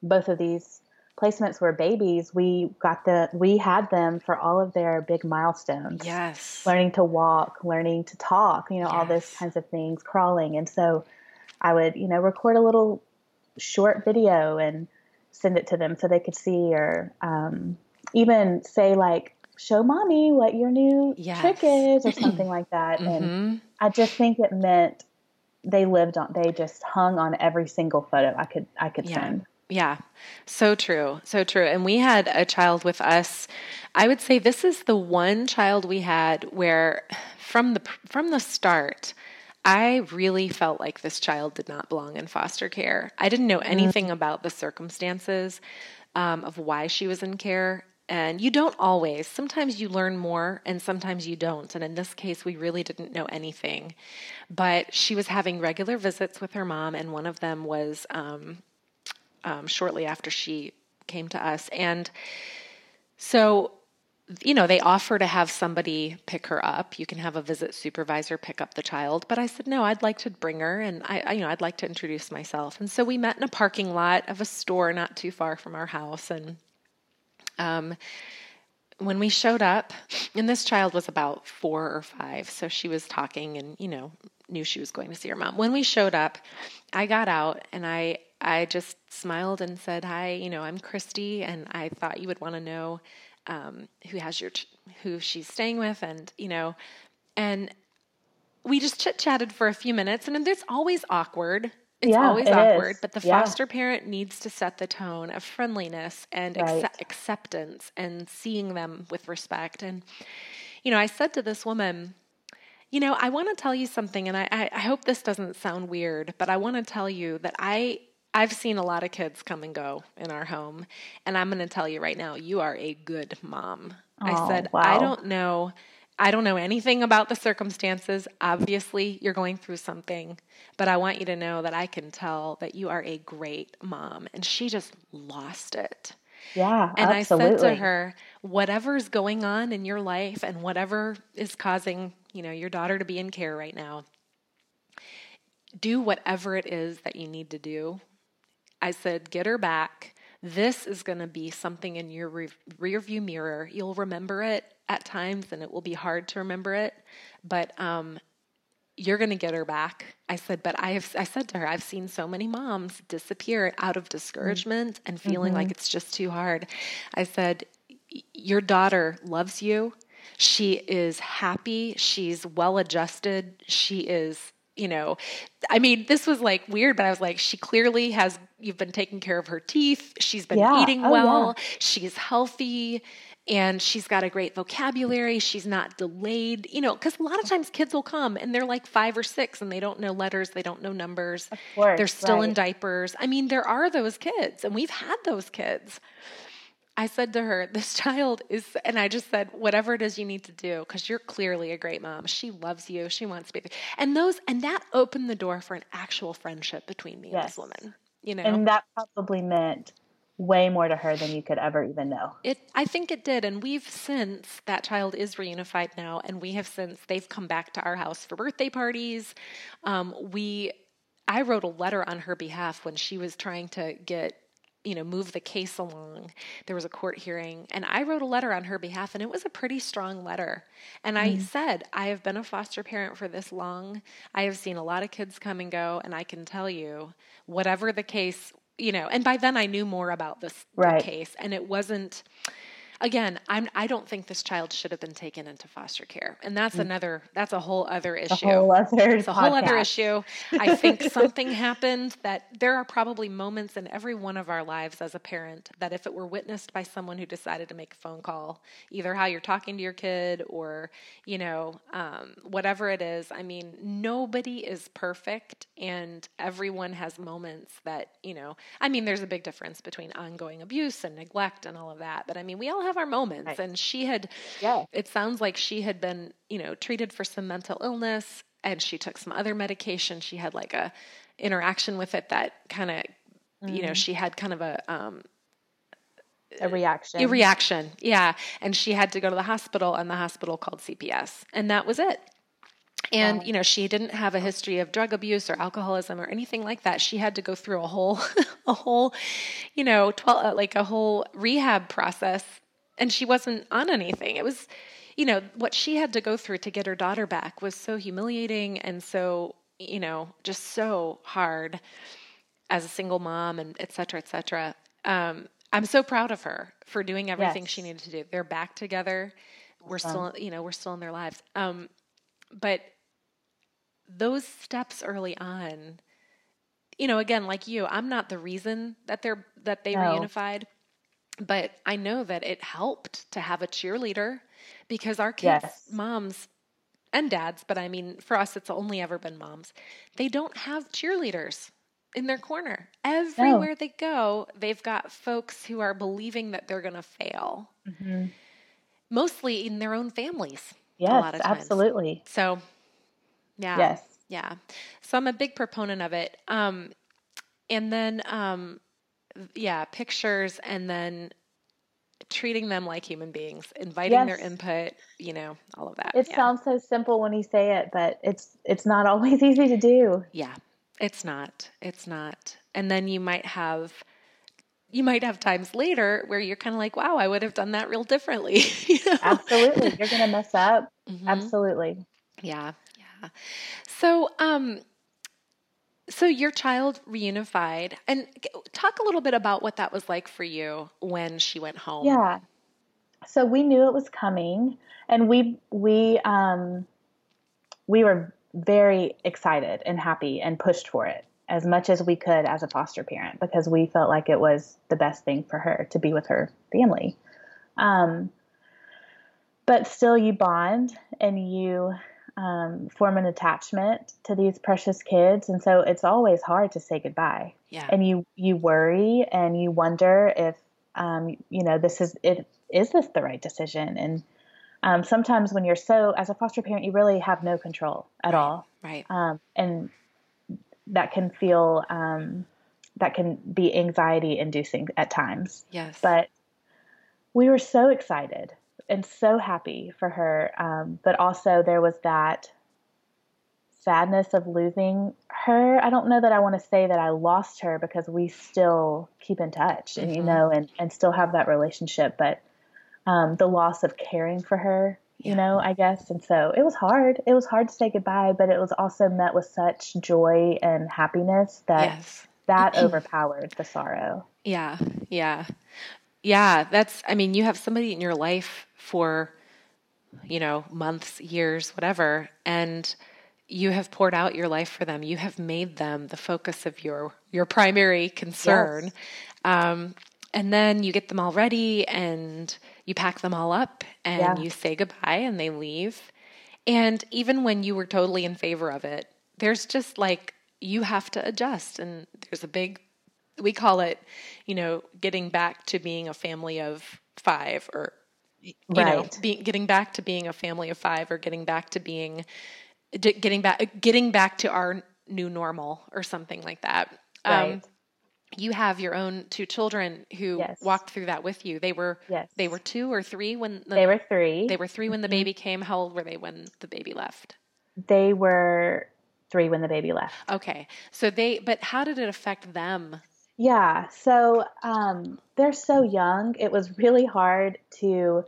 both of these placements were babies, we got the we had them for all of their big milestones. Yes. Learning to walk, learning to talk, you know, yes. all those kinds of things, crawling. And so I would, you know, record a little short video and send it to them so they could see or um, even say like show mommy what your new yes. trick is or something like that. Mm-hmm. And I just think it meant they lived on they just hung on every single photo I could I could yeah. send. Yeah. So true. So true. And we had a child with us. I would say this is the one child we had where from the from the start I really felt like this child did not belong in foster care. I didn't know anything mm-hmm. about the circumstances um, of why she was in care. And you don't always. Sometimes you learn more and sometimes you don't. And in this case, we really didn't know anything. But she was having regular visits with her mom, and one of them was um, um, shortly after she came to us. And so you know, they offer to have somebody pick her up. You can have a visit supervisor pick up the child. But I said, no, I'd like to bring her and I, I, you know, I'd like to introduce myself. And so we met in a parking lot of a store not too far from our house. And um, when we showed up, and this child was about four or five, so she was talking and, you know, knew she was going to see her mom. When we showed up, I got out and I, I just smiled and said, hi, you know, I'm Christy and I thought you would want to know um, who has your who she's staying with, and you know, and we just chit chatted for a few minutes, and it's always awkward. It's yeah, always it awkward, is. but the yeah. foster parent needs to set the tone of friendliness and right. accept- acceptance and seeing them with respect. And, you know, I said to this woman, you know, I want to tell you something, and I, I hope this doesn't sound weird, but I want to tell you that I I've seen a lot of kids come and go in our home, and I'm going to tell you right now, you are a good mom. Oh, I said, wow. I don't know. I don't know anything about the circumstances. Obviously, you're going through something, but I want you to know that I can tell that you are a great mom. And she just lost it. Yeah. And absolutely. I said to her, whatever's going on in your life and whatever is causing, you know, your daughter to be in care right now, do whatever it is that you need to do I said, get her back. This is going to be something in your re- rear view mirror. You'll remember it at times and it will be hard to remember it, but um, you're going to get her back. I said, but I have, I said to her, I've seen so many moms disappear out of discouragement mm-hmm. and feeling mm-hmm. like it's just too hard. I said, your daughter loves you. She is happy. She's well adjusted. She is you know, I mean, this was like weird, but I was like, she clearly has, you've been taking care of her teeth. She's been yeah. eating oh, well. Yeah. She's healthy and she's got a great vocabulary. She's not delayed, you know, because a lot of times kids will come and they're like five or six and they don't know letters, they don't know numbers. Course, they're still right. in diapers. I mean, there are those kids and we've had those kids. I said to her, This child is, and I just said, whatever it is you need to do, because you're clearly a great mom. She loves you. She wants to be there. And those, and that opened the door for an actual friendship between me yes. and this woman, you know? And that probably meant way more to her than you could ever even know. It, I think it did. And we've since, that child is reunified now, and we have since, they've come back to our house for birthday parties. Um, we, I wrote a letter on her behalf when she was trying to get you know, move the case along. There was a court hearing, and I wrote a letter on her behalf, and it was a pretty strong letter. And I mm. said, I have been a foster parent for this long. I have seen a lot of kids come and go, and I can tell you, whatever the case, you know, and by then I knew more about this right. case, and it wasn't again, I'm I don't think this child should have been taken into foster care, and that's mm. another that's a whole other issue. A whole other it's a whole other issue. I think something happened that there are probably moments in every one of our lives as a parent that if it were witnessed by someone who decided to make a phone call, either how you're talking to your kid or you know um, whatever it is. I mean, nobody is perfect, and everyone has moments that you know. I mean, there's a big difference between ongoing abuse and neglect and all of that, but I mean, we all have our moments. Right. And she had, yeah. it sounds like she had been, you know, treated for some mental illness and she took some other medication. She had like a interaction with it that kind of, mm-hmm. you know, mm-hmm. she had kind of a, um, a reaction. A reaction, yeah. And she had to go to the hospital, and the hospital called CPS, and that was it. And, you know, she didn't have a history of drug abuse or alcoholism or anything like that. She had to go through a whole, a whole, you know, 12, like a whole rehab process and she wasn't on anything. It was, you know, what she had to go through to get her daughter back was so humiliating and so, you know, just so hard as a single mom and et cetera, et cetera. Um, I'm so proud of her for doing everything yes. she needed to do. They're back together. We're still, you know, we're still in their lives. Um, but those steps early on, you know, again, like you, I'm not the reason that they're that they no. reunified, but I know that it helped to have a cheerleader because our kids' yes. moms and dads, but I mean, for us, it's only ever been moms. They don't have cheerleaders in their corner. Everywhere no. they go, they've got folks who are believing that they're going to fail, mm-hmm. mostly in their own families. Yes, absolutely. So, yeah. Yes. Yeah. So I'm a big proponent of it. Um, and then, um, yeah, pictures and then treating them like human beings, inviting yes. their input, you know, all of that. It yeah. sounds so simple when you say it, but it's it's not always easy to do. Yeah. It's not. It's not. And then you might have you might have times later where you're kind of like, wow, I would have done that real differently. you know? Absolutely. You're going to mess up. Mm-hmm. Absolutely. Yeah. Yeah. So, um, so your child reunified and talk a little bit about what that was like for you when she went home. Yeah. So we knew it was coming and we, we, um, we were very excited and happy and pushed for it as much as we could as a foster parent because we felt like it was the best thing for her to be with her family. Um, but still, you bond and you um, form an attachment to these precious kids, and so it's always hard to say goodbye. Yeah. And you you worry and you wonder if um, you know this is it is this the right decision? And um, sometimes when you're so as a foster parent you really have no control at right, all. right. Um, and that can feel um, that can be anxiety inducing at times. Yes. But we were so excited and so happy for her um, but also there was that sadness of losing her i don't know that i want to say that i lost her because we still keep in touch mm-hmm. and you know and, and still have that relationship but um, the loss of caring for her, you yeah. know, I guess. And so it was hard. It was hard to say goodbye, but it was also met with such joy and happiness that yes. that overpowered the sorrow. Yeah. Yeah. Yeah. That's, I mean, you have somebody in your life for, you know, months, years, whatever. And, you have poured out your life for them. You have made them the focus of your your primary concern. Yes. Um, and then you get them all ready and you pack them all up and yeah. you say goodbye and they leave. And even when you were totally in favor of it, there's just like you have to adjust and there's a big we call it, you know, getting back to being a family of 5 or you right. know, being getting back to being a family of 5 or getting back to being getting back getting back to our new normal or something like that. Um, right. Um, you have your own two children who yes. walked through that with you. They were yes. they were two or three when the, they were three. They were three when the mm-hmm. baby came. How old were they when the baby left? They were three when the baby left. Okay, so they. But how did it affect them? Yeah, so um, they're so young. It was really hard to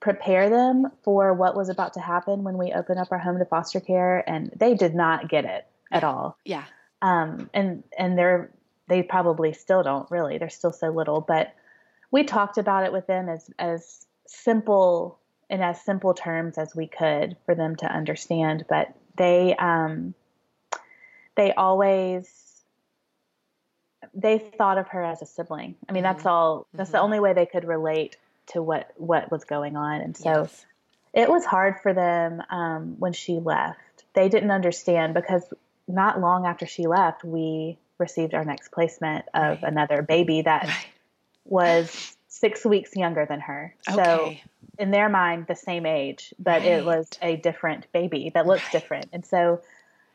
prepare them for what was about to happen when we opened up our home to foster care, and they did not get it at all. Yeah. Um, and and they're they probably still don't really. They're still so little, but we talked about it with them as as simple in as simple terms as we could for them to understand. But they um, they always they thought of her as a sibling. I mean, mm-hmm. that's all. That's mm-hmm. the only way they could relate to what what was going on, and so yes. it was hard for them um, when she left. They didn't understand because not long after she left, we received our next placement of right. another baby that right. was six weeks younger than her. Okay. So in their mind, the same age, but right. it was a different baby that looks different. And so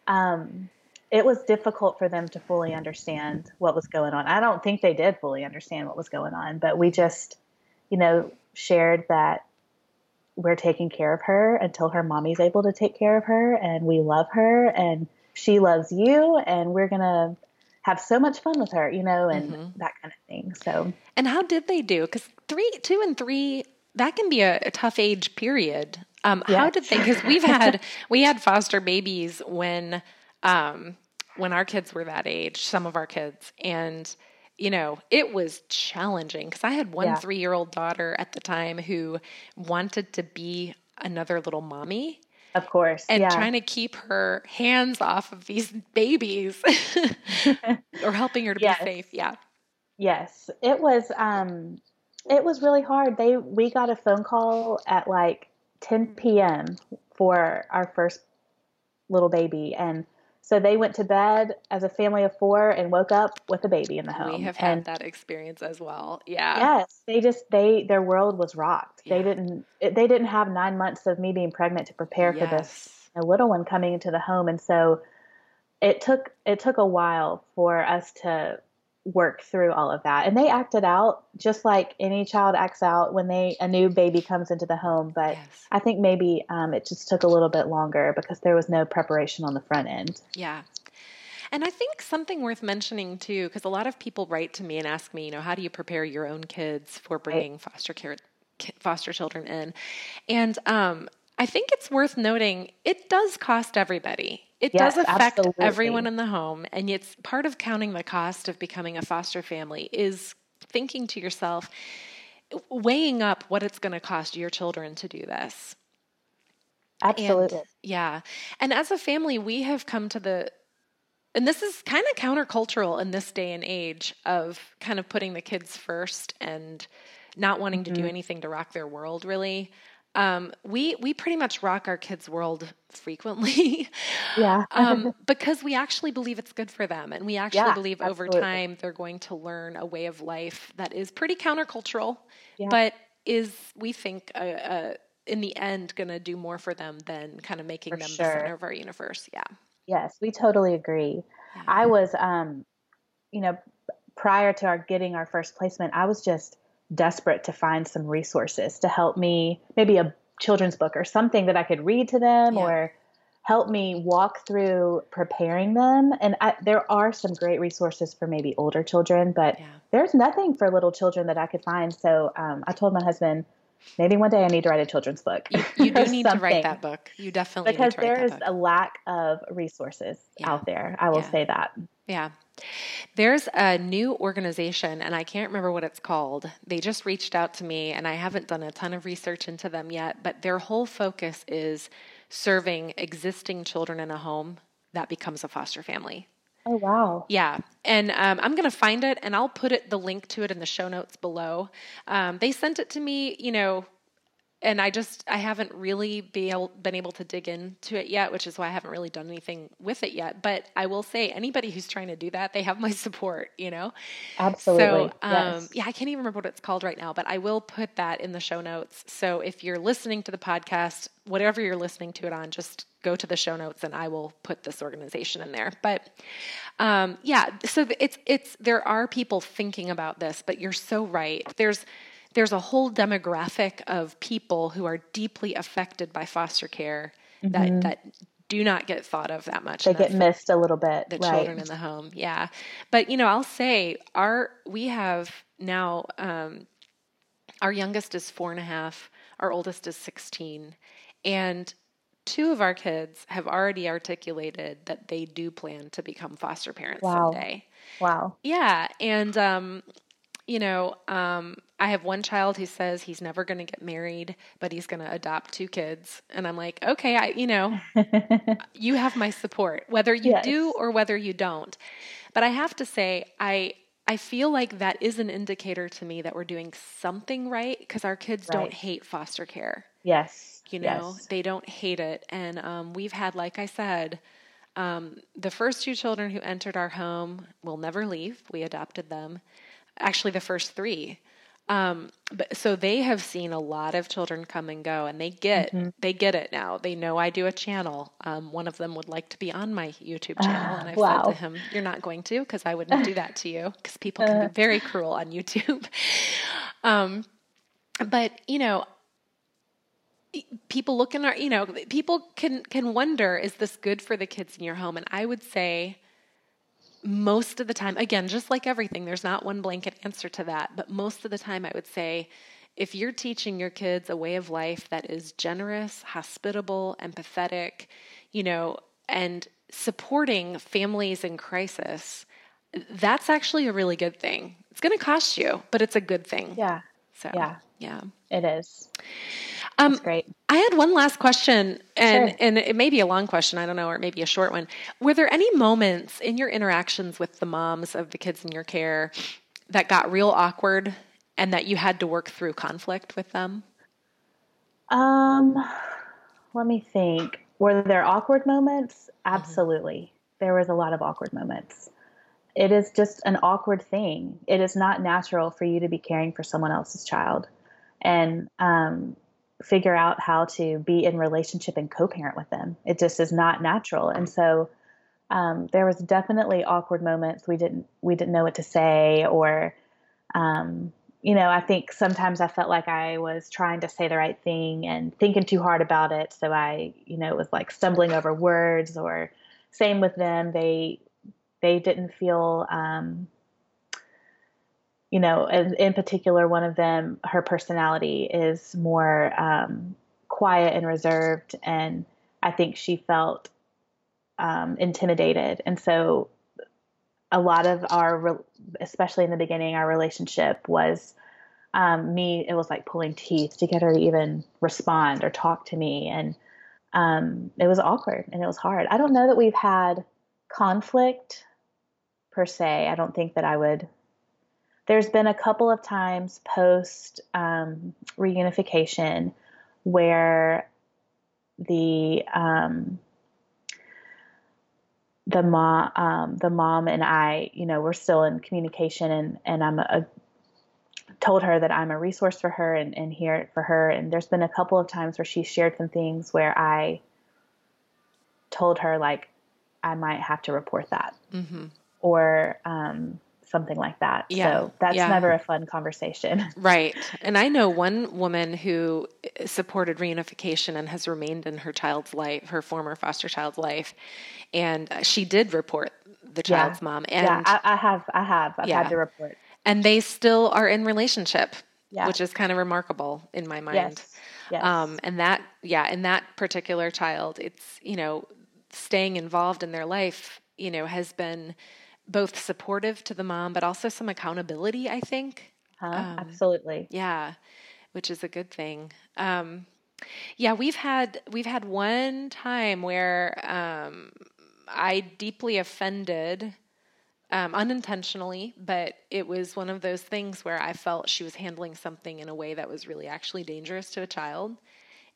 um, it was difficult for them to fully understand what was going on. I don't think they did fully understand what was going on, but we just, you know, shared that we're taking care of her until her mommy's able to take care of her and we love her and she loves you and we're going to have so much fun with her, you know, and mm-hmm. that kind of thing. So, and how did they do? Because three, two, and three, that can be a, a tough age period. Um, yes. How did they? Because we've had we had foster babies when um, when our kids were that age, some of our kids, and you know it was challenging because I had one yeah. three year old daughter at the time who wanted to be another little mommy of course. And yeah. trying to keep her hands off of these babies or helping her to yes. be safe. Yeah. Yes. It was um it was really hard. They we got a phone call at like 10 p.m. for our first little baby. And so they went to bed as a family of four and woke up with a baby in the home. We have and had that experience as well. Yeah. Yes, they just they their world was rocked. Yeah. They didn't they didn't have nine months of me being pregnant to prepare yes. for this a little one coming into the home, and so it took it took a while for us to work through all of that. And they acted out just like any child acts out when they a new baby comes into the home. But yes. I think maybe um, it just took a little bit longer because there was no preparation on the front end. Yeah. And I think something worth mentioning too, because a lot of people write to me and ask me, you know, how do you prepare your own kids for bringing right. foster care, foster children in? And um, I think it's worth noting it does cost everybody. It yes, does affect absolutely. everyone in the home. And it's part of counting the cost of becoming a foster family is thinking to yourself, weighing up what it's going to cost your children to do this. Absolutely. And, yeah. And as a family, we have come to the and this is kind of countercultural in this day and age of kind of putting the kids first and not wanting mm-hmm. to do mm-hmm. anything to rock their world really um, we we pretty much rock our kids' world frequently. Yeah. um, because we actually believe it's good for them, and we actually yeah, believe absolutely. over time they're going to learn a way of life that is pretty countercultural, yeah. but is we think uh, uh, in the end going to do more for them than kind of making for them sure. the center of our universe. Yeah. Yes, we totally agree. Yeah. I was, um, you know, prior to our getting our first placement, I was just desperate to find some resources to help me, maybe a children's book or something that I could read to them yeah. or help me walk through preparing them. And I, there are some great resources for maybe older children, but yeah. there's nothing for little children that I could find. So um, I told my husband, maybe one day I need to write a children's book. You, you do need to write that book. You definitely because there is book. a lack of resources yeah. out there. I will say that. Yeah. There's a new organization, and I can't remember what it's called. They just reached out to me, and I haven't done a ton of research into them yet, but their whole focus is serving existing children in a home that becomes a foster family. Oh, wow. Yeah. And um, I'm going to find it and I'll put it the link to it in the show notes below. Um, they sent it to me, you know, and I just I haven't really be able, been able to dig into it yet, which is why I haven't really done anything with it yet. But I will say, anybody who's trying to do that, they have my support. You know, absolutely. So um, yes. yeah, I can't even remember what it's called right now, but I will put that in the show notes. So if you're listening to the podcast, whatever you're listening to it on, just go to the show notes and I will put this organization in there. But um, yeah, so it's it's there are people thinking about this, but you're so right. There's there's a whole demographic of people who are deeply affected by foster care mm-hmm. that that do not get thought of that much. They get missed a little bit. The right. children in the home, yeah. But you know, I'll say our we have now um, our youngest is four and a half, our oldest is sixteen, and two of our kids have already articulated that they do plan to become foster parents wow. someday. Wow. Yeah, and um, you know, um, I have one child who says he's never going to get married, but he's going to adopt two kids. And I'm like, okay, I, you know, you have my support, whether you yes. do or whether you don't. But I have to say, I, I feel like that is an indicator to me that we're doing something right because our kids right. don't hate foster care. Yes. You know, yes. they don't hate it. And um, we've had, like I said, um, the first two children who entered our home will never leave. We adopted them actually the first three. Um, but so they have seen a lot of children come and go, and they get mm-hmm. they get it now. They know I do a channel. Um, one of them would like to be on my YouTube channel, and I wow. said to him, "You're not going to, because I wouldn't do that to you, because people can be uh. very cruel on YouTube." um, but you know, people look in our, you know, people can can wonder, is this good for the kids in your home? And I would say most of the time, again, just like everything, there's not one blanket answer to that, but most of the time, I would say if you're teaching your kids a way of life that is generous, hospitable, empathetic, you know, and supporting families in crisis, that's actually a really good thing. It's going to cost you, but it's a good thing. Yeah. So, yeah. Yeah. It is. Um, That's great. I had one last question, and sure. and it may be a long question. I don't know, or maybe a short one. Were there any moments in your interactions with the moms of the kids in your care that got real awkward, and that you had to work through conflict with them? Um. let me think. Were there awkward moments? Mm-hmm. Absolutely. Mm-hmm. There was a lot of awkward moments. It is just an awkward thing. It is not natural for you to be caring for someone else's child and um, figure out how to be in relationship and co-parent with them. It just is not natural. And so um, there was definitely awkward moments. We didn't we didn't know what to say or um, you know, I think sometimes I felt like I was trying to say the right thing and thinking too hard about it. So I, you know, was like stumbling over words or same with them. They, they didn't feel, um, you know, in, in, particular, one of them, her personality is more um, quiet and reserved. And I think she felt um, intimidated. And so a lot of our, especially in the beginning, our relationship was um, me. It was like pulling teeth to get her to even respond or talk to me, and um, it was awkward and it was hard. I don't know that we've had conflict per se. I don't think that I would. There's been a couple of times post um, reunification where the um, the mom, um, the mom and I, you know, we're still in communication, and and I'm a, told her that I'm a resource for her and, and here for her. And there's been a couple of times where she shared some things where I told her like I might have to report that, mm-hmm. Or um, something like that. Yeah. So that's yeah. never a fun conversation. Right. And I know one woman who supported reunification and has remained in her child's life, her former foster child's life. And she did report the child's yeah. mom. And yeah, I, I, have, I have, I've yeah. had to report. And they still are in relationship, yeah. which is kind of remarkable in my mind. Yes. Yes. Um, and that, yeah, in that particular child, it's, you know, staying involved in their life, you know, has been both supportive to the mom, but also some accountability, I think. Huh? Um, Absolutely. Yeah, which is a good thing. Um, yeah, we've had we've had one time where um, I deeply offended, um, unintentionally, but it was one of those things where I felt she was handling something in a way that was really actually dangerous to a child.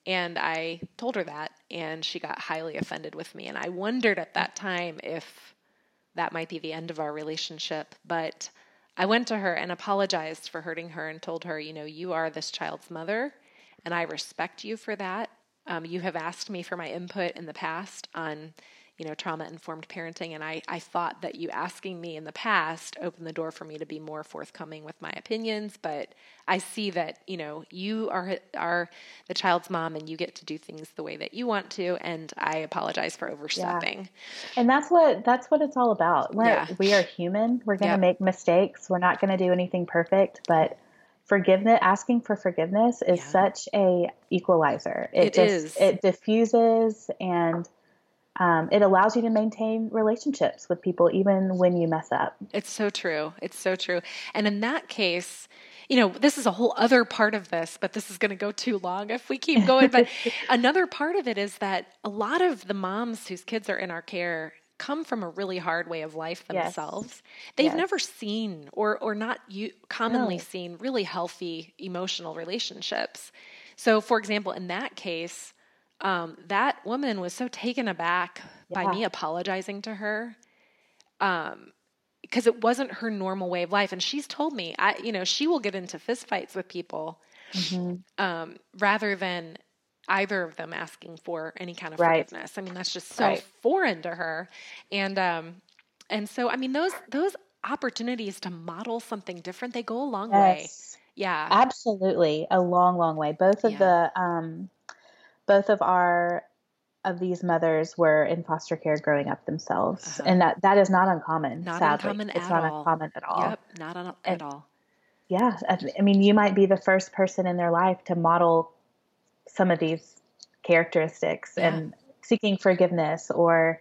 And I told her that, and she got highly offended with me. And I wondered at that time if that might be the end of our relationship. But I went to her and apologized for hurting her and told her, you know, you are this child's mother, and I respect you for that. Um, you have asked me for my input in the past on you know, trauma informed parenting. And I, I thought that you asking me in the past opened the door for me to be more forthcoming with my opinions. But I see that, you know, you are, are the child's mom and you get to do things the way that you want to. And I apologize for overstepping. Yeah. And that's what, that's what it's all about. We're, yeah. We are human. We're going to yep. make mistakes. We're not going to do anything perfect, but forgiveness asking for forgiveness is yeah. such a equalizer it, it just is. it diffuses and um, it allows you to maintain relationships with people even when you mess up. It's so true. It's so true. And in that case, you know, this is a whole other part of this, but this is going to go too long if we keep going. But another part of it is that a lot of the moms whose kids are in our care come from a really hard way of life themselves. Yes. They've yes. never seen or or not you, commonly no. seen really healthy emotional relationships. So, for example, in that case, um, that woman was so taken aback yeah. by me apologizing to her um, because it wasn't her normal way of life and she's told me i you know she will get into fistfights with people mm-hmm. um, rather than either of them asking for any kind of right. forgiveness i mean that's just so right. foreign to her and um and so i mean those those opportunities to model something different they go a long yes. way yeah absolutely a long long way both of yeah. the um both of our of these mothers were in foster care growing up themselves, uh-huh. and that that is not uncommon. Not sadly. uncommon it's not all. uncommon at all. Yep, not un- at all. Yeah, I mean, you might be the first person in their life to model some of these characteristics yeah. and seeking forgiveness or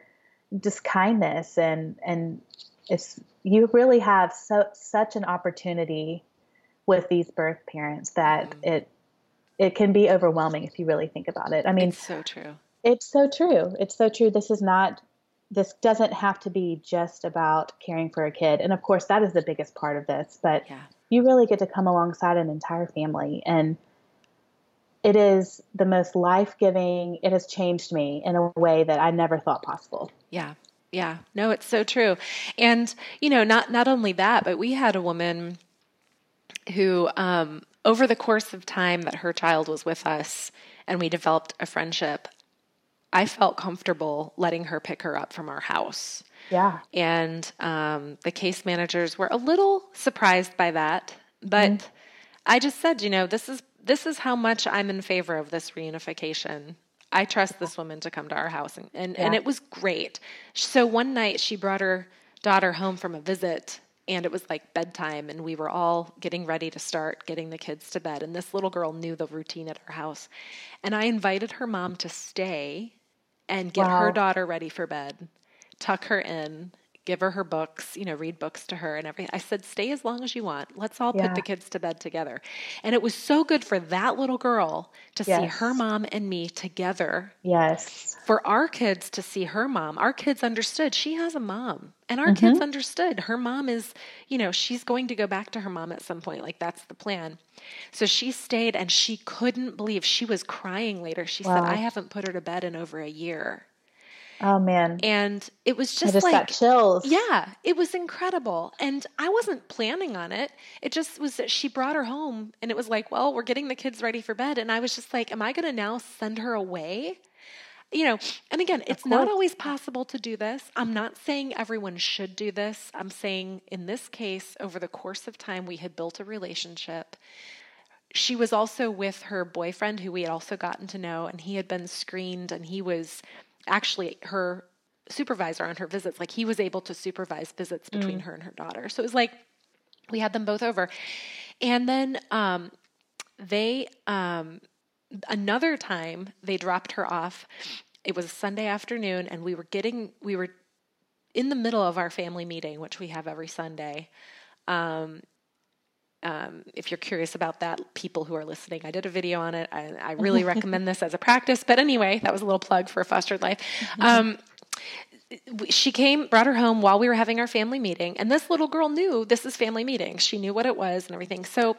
just kindness and and it's you really have so such an opportunity with these birth parents that mm. it it can be overwhelming if you really think about it. I mean, it's so true. It's so true. It's so true. This is not this doesn't have to be just about caring for a kid. And of course, that is the biggest part of this, but yeah. you really get to come alongside an entire family and it is the most life giving. It has changed me in a way that I never thought possible. Yeah. Yeah. No, it's so true. And, you know, not, not only that, but we had a woman who, um, over the course of time that her child was with us and we developed a friendship, I felt comfortable letting her pick her up from our house. Yeah. And um, the case managers were a little surprised by that, but mm I just said, you know, this is this is how much I'm in favor of this reunification. I trust this woman to come to our house, and and, yeah. and it was great. So one night she brought her daughter home from a visit, and it was like bedtime, and we were all getting ready to start getting the kids to bed. And this little girl knew the routine at our house, and I invited her mom to stay and get wow. her daughter ready for bed, tuck her in, give her her books, you know, read books to her and everything. I said, stay as long as you want. Let's all yeah. put the kids to bed together. And it was so good for that little girl to yes. see her mom and me together. Yes. For our kids to see her mom. Our kids understood she has a mom. And our mm-hmm. kids understood her mom is, you know, she's going to go back to her mom at some point. Like that's the plan. So she stayed and she couldn't believe she was crying later. She wow. said, I haven't put her to bed in over a year. Oh man. And it was just, just like got chills. Yeah, it was incredible. And I wasn't planning on it. It just was that she brought her home and it was like, well, we're getting the kids ready for bed. And I was just like, am I gonna now send her away? You know, and again, it's not always possible to do this. I'm not saying everyone should do this. I'm saying in this case, over the course of time, we had built a relationship she was also with her boyfriend who we had also gotten to know and he had been screened and he was actually her supervisor on her visits. Like he was able to supervise visits between mm. her and her daughter. So it was like we had them both over. And then um, they, um, another time, they dropped her off. It was a Sunday afternoon, and we were getting, we were in the middle of our family meeting, which we have every Sunday. Um, um, if you're curious about that, people who are listening, I did a video on it. I, I really recommend this as a practice. But anyway, that was a little plug for fostered life. Mm-hmm. Um, she came, brought her home while we were having our family meeting, and this little girl knew this is family meeting. She knew what it was and everything. So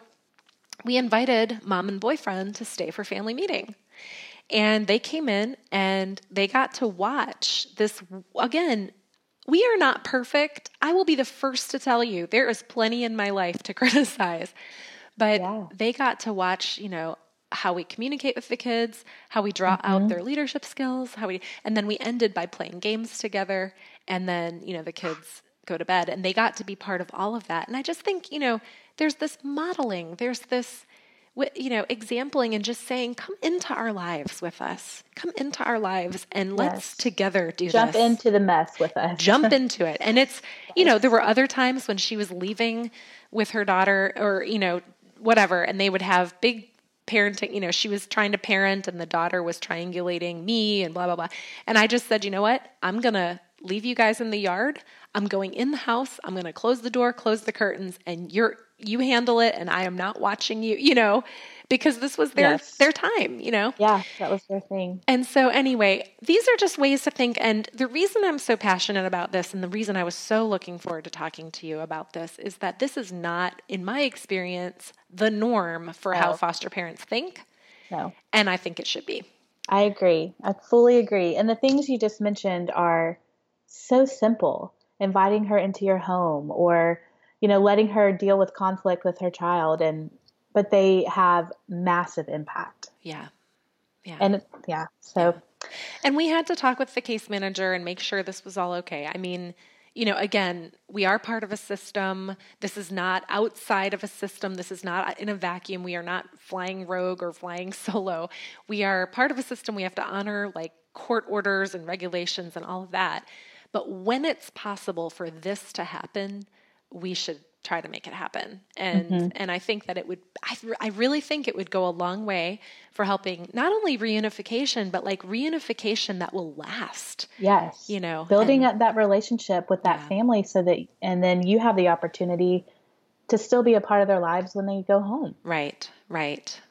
we invited mom and boyfriend to stay for family meeting. And they came in and they got to watch this again we are not perfect. I will be the first to tell you there is plenty in my life to criticize. But yeah. they got to watch, you know, how we communicate with the kids, how we draw mm-hmm. out their leadership skills, how we and then we ended by playing games together and then, you know, the kids go to bed and they got to be part of all of that. And I just think, you know, there's this modeling, there's this you know, exampling and just saying, come into our lives with us. Come into our lives and let's yes. together do Jump this. into the mess with us. Jump into it. And it's, you know, there were other times when she was leaving with her daughter or, you know, whatever, and they would have big parenting, you know, she was trying to parent and the daughter was triangulating me and blah, blah, blah. And I just said, you know what? I'm going to leave you guys in the yard. I'm going in the house. I'm going to close the door, close the curtains, and you're you handle it and I am not watching you, you know, because this was their yes. their time, you know. Yeah, that was their thing. And so anyway, these are just ways to think and the reason I'm so passionate about this and the reason I was so looking forward to talking to you about this is that this is not in my experience the norm for no. how foster parents think. No. And I think it should be. I agree. I fully agree. And the things you just mentioned are so simple. Inviting her into your home or you know, letting her deal with conflict with her child and but they have massive impact. Yeah. Yeah. And yeah, so yeah. and we had to talk with the case manager and make sure this was all okay. I mean, you know, again, we are part of a system. This is not outside of a system. This is not in a vacuum. We are not flying rogue or flying solo. We are part of a system. We have to honor like court orders and regulations and all of that. But when it's possible for this to happen, we should try to make it happen and mm-hmm. and i think that it would I, I really think it would go a long way for helping not only reunification but like reunification that will last yes you know building and, up that relationship with that yeah. family so that and then you have the opportunity to still be a part of their lives when they go home right right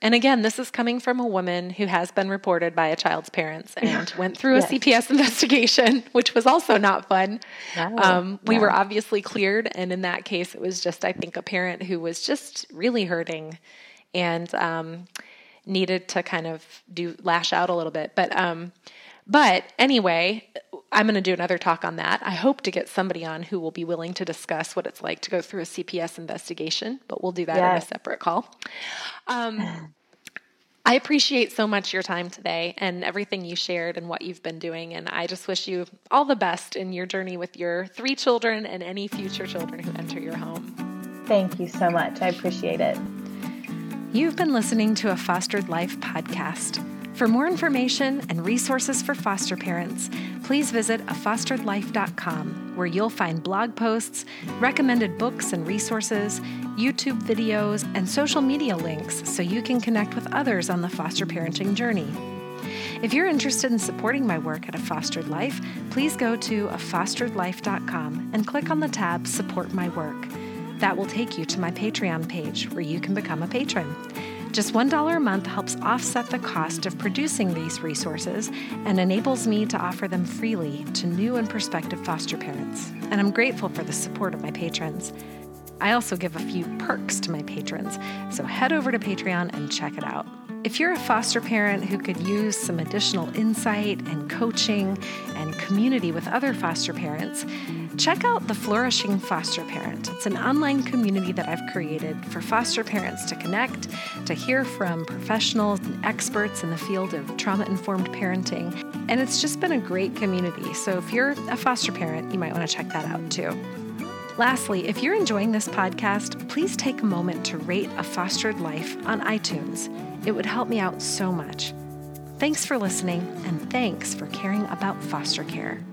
and again, this is coming from a woman who has been reported by a child's parents and went through a yes. CPS investigation, which was also not fun. Um, we were obviously cleared. And in that case, it was just, I think, a parent who was just really hurting and um, needed to kind of do lash out a little bit. But um, but anyway, I'm going to do another talk on that. I hope to get somebody on who will be willing to discuss what it's like to go through a CPS investigation, but we'll do that yes. in a separate call. Um, I appreciate so much your time today and everything you shared and what you've been doing. And I just wish you all the best in your journey with your three children and any future children who enter your home. Thank you so much. I appreciate it. You've been listening to a Fostered Life podcast. For more information and resources for foster parents, please visit afosteredlife.com, where you'll find blog posts, recommended books and resources, YouTube videos, and social media links so you can connect with others on the foster parenting journey. If you're interested in supporting my work at A Fostered Life, please go to afosteredlife.com and click on the tab Support My Work. That will take you to my Patreon page where you can become a patron. Just $1 a month helps offset the cost of producing these resources and enables me to offer them freely to new and prospective foster parents. And I'm grateful for the support of my patrons. I also give a few perks to my patrons, so head over to Patreon and check it out. If you're a foster parent who could use some additional insight and coaching and community with other foster parents, check out The Flourishing Foster Parent. It's an online community that I've created for foster parents to connect, to hear from professionals and experts in the field of trauma informed parenting. And it's just been a great community. So if you're a foster parent, you might want to check that out too. Lastly, if you're enjoying this podcast, please take a moment to rate A Fostered Life on iTunes. It would help me out so much. Thanks for listening, and thanks for caring about foster care.